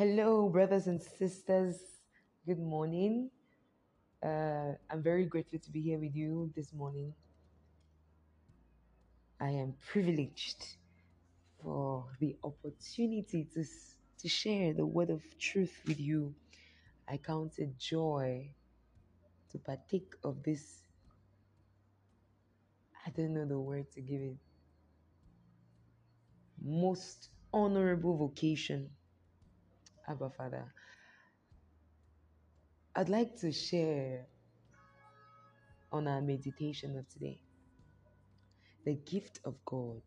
Hello, brothers and sisters. Good morning. Uh, I'm very grateful to be here with you this morning. I am privileged for the opportunity to, to share the word of truth with you. I count it joy to partake of this. I don't know the word to give it. Most honorable vocation. Abba Father. I'd like to share on our meditation of today the gift of God.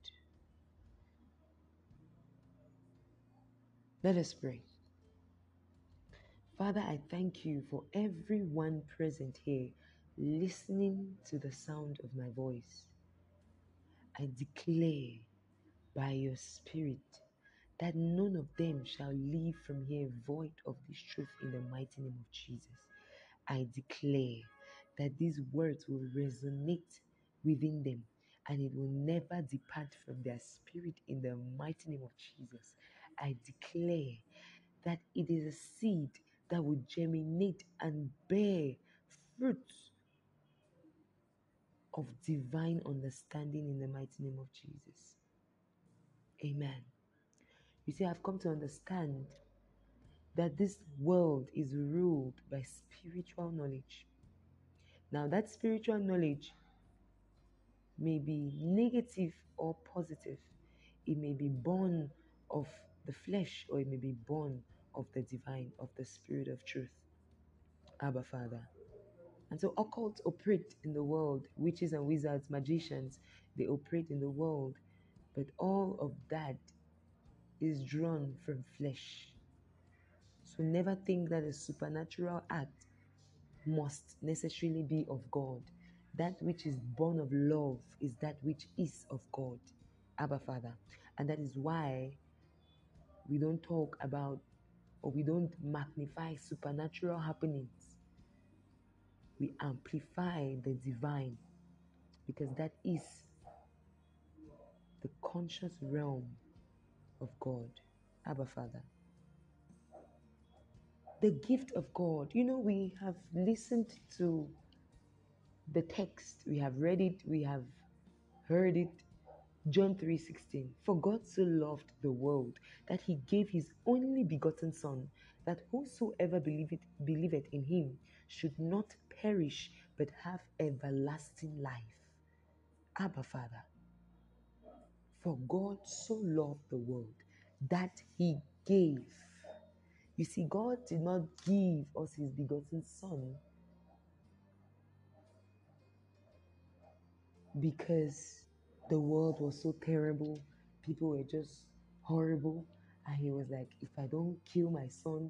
Let us pray. Father, I thank you for everyone present here listening to the sound of my voice. I declare by your Spirit that none of them shall leave from here void of this truth in the mighty name of Jesus. I declare that these words will resonate within them and it will never depart from their spirit in the mighty name of Jesus. I declare that it is a seed that will germinate and bear fruits of divine understanding in the mighty name of Jesus. Amen. You see, I've come to understand that this world is ruled by spiritual knowledge. Now, that spiritual knowledge may be negative or positive. It may be born of the flesh or it may be born of the divine, of the spirit of truth. Abba Father. And so occults operate in the world, witches and wizards, magicians, they operate in the world, but all of that is drawn from flesh. So never think that a supernatural act must necessarily be of God. That which is born of love is that which is of God, Abba Father. And that is why we don't talk about or we don't magnify supernatural happenings. We amplify the divine because that is the conscious realm of God, Abba Father. The gift of God. You know, we have listened to the text, we have read it, we have heard it. John 3:16 For God so loved the world that he gave his only begotten son that whosoever believeth believeth in him should not perish but have everlasting life. Abba Father. For God so loved the world that he gave. You see, God did not give us his begotten Son because the world was so terrible, people were just horrible, and he was like, If I don't kill my son,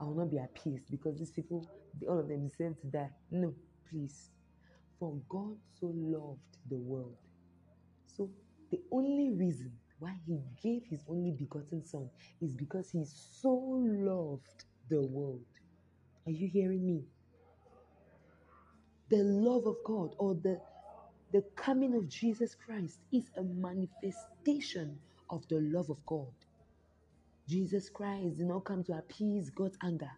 I will not be at peace because these people, all of them deserve to die. No, please. For God so loved the world. So the only reason why he gave his only begotten son is because he so loved the world. Are you hearing me? The love of God or the the coming of Jesus Christ is a manifestation of the love of God. Jesus Christ did not come to appease God's anger.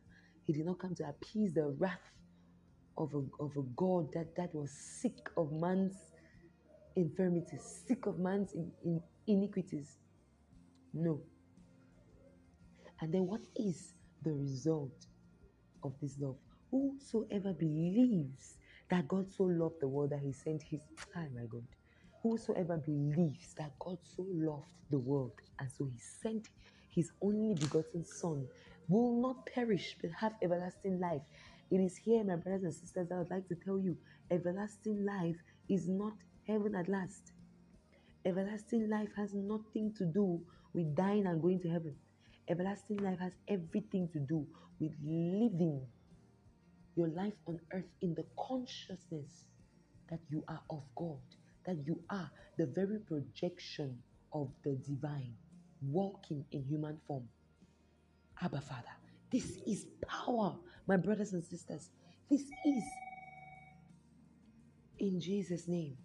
He did not come to appease the wrath of a, of a God that, that was sick of man's infirmities, sick of man's in, in iniquities. No. And then what is the result of this love? Whosoever believes that God so loved the world that he sent his, oh my God, whosoever believes that God so loved the world and so he sent his only begotten son will not perish but have everlasting life. It is here, my brothers and sisters, I would like to tell you everlasting life is not heaven at last. Everlasting life has nothing to do with dying and going to heaven. Everlasting life has everything to do with living your life on earth in the consciousness that you are of God, that you are the very projection of the divine, walking in human form. Abba Father, this is power, my brothers and sisters. This is in Jesus' name.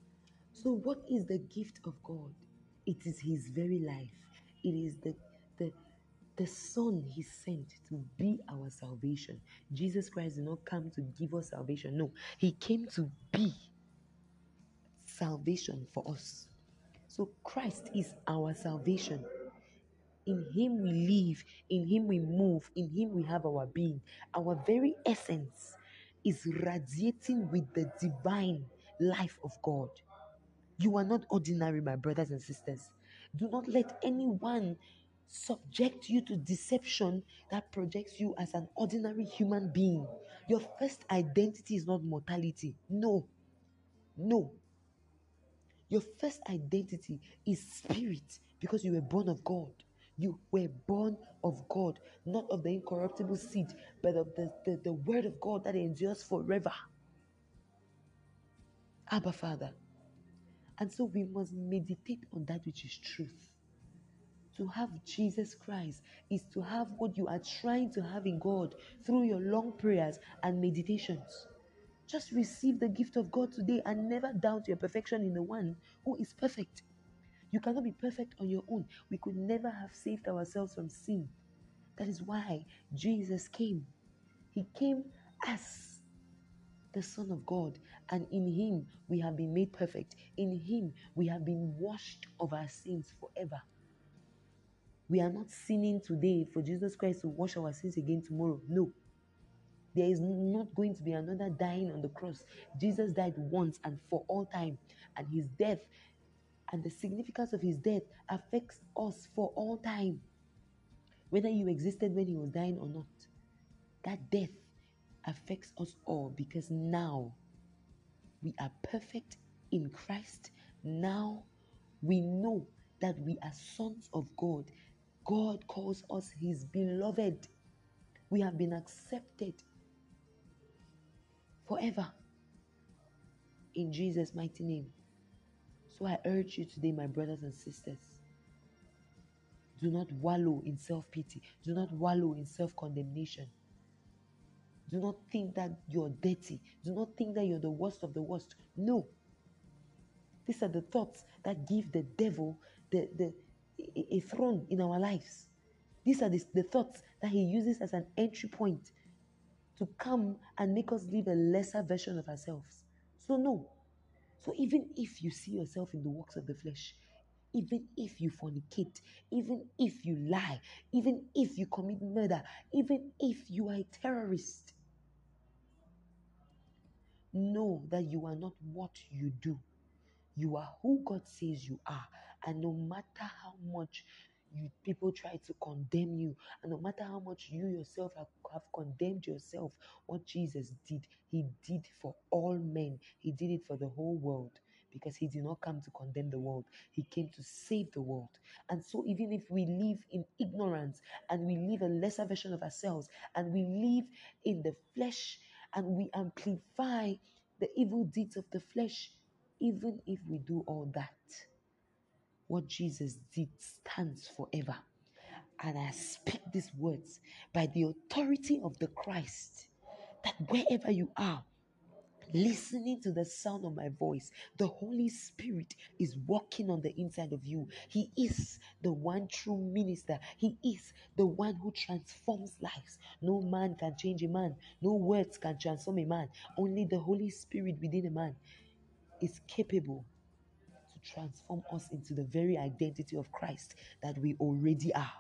So, what is the gift of God? It is His very life. It is the the the Son He sent to be our salvation. Jesus Christ did not come to give us salvation. No, He came to be salvation for us. So Christ is our salvation. In Him we live, in Him we move, in Him we have our being. Our very essence is radiating with the divine life of God. You are not ordinary, my brothers and sisters. Do not let anyone subject you to deception that projects you as an ordinary human being. Your first identity is not mortality. No. No. Your first identity is spirit because you were born of God. You were born of God, not of the incorruptible seed, but of the, the, the word of God that endures forever. Abba, Father. And so we must meditate on that which is truth. To have Jesus Christ is to have what you are trying to have in God through your long prayers and meditations. Just receive the gift of God today and never doubt your perfection in the one who is perfect. You cannot be perfect on your own. We could never have saved ourselves from sin. That is why Jesus came. He came as the Son of God, and in Him we have been made perfect. In Him we have been washed of our sins forever. We are not sinning today for Jesus Christ to wash our sins again tomorrow. No. There is not going to be another dying on the cross. Jesus died once and for all time, and his death and the significance of his death affects us for all time. Whether you existed when he was dying or not, that death affects us all because now we are perfect in Christ. Now we know that we are sons of God. God calls us his beloved. We have been accepted forever in Jesus' mighty name. So I urge you today, my brothers and sisters, do not wallow in self pity, do not wallow in self condemnation. Do not think that you're dirty. Do not think that you're the worst of the worst. No. These are the thoughts that give the devil the, the, a throne in our lives. These are the, the thoughts that he uses as an entry point to come and make us live a lesser version of ourselves. So, no. So, even if you see yourself in the works of the flesh, even if you fornicate, even if you lie, even if you commit murder, even if you are a terrorist, know that you are not what you do. You are who God says you are. And no matter how much you people try to condemn you, and no matter how much you yourself have, have condemned yourself, what Jesus did, He did for all men. He did it for the whole world because he did not come to condemn the world, he came to save the world. And so, even if we live in ignorance and we live a lesser version of ourselves and we live in the flesh and we amplify the evil deeds of the flesh, even if we do all that, what Jesus did stands forever. And I speak these words by the authority of the Christ that wherever you are, listening to the sound of my voice, the Holy Spirit is walking on the inside of you. He is the one true minister. He is the one who transforms lives. No man can change a man, no words can transform a man. Only the Holy Spirit within a man is capable to transform us into the very identity of Christ that we already are.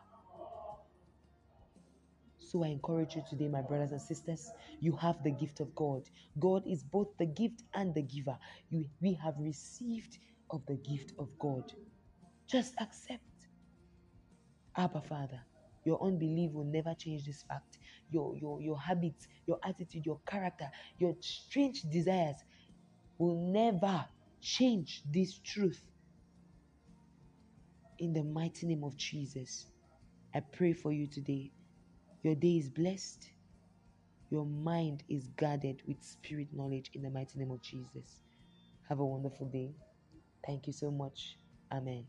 So I encourage you today, my brothers and sisters, you have the gift of God. God is both the gift and the giver. You, we have received of the gift of God. Just accept. Abba, Father, your unbelief will never change this fact. Your, your, your habits, your attitude, your character, your strange desires will never change this truth. In the mighty name of Jesus, I pray for you today. Your day is blessed. Your mind is guarded with spirit knowledge in the mighty name of Jesus. Have a wonderful day. Thank you so much. Amen.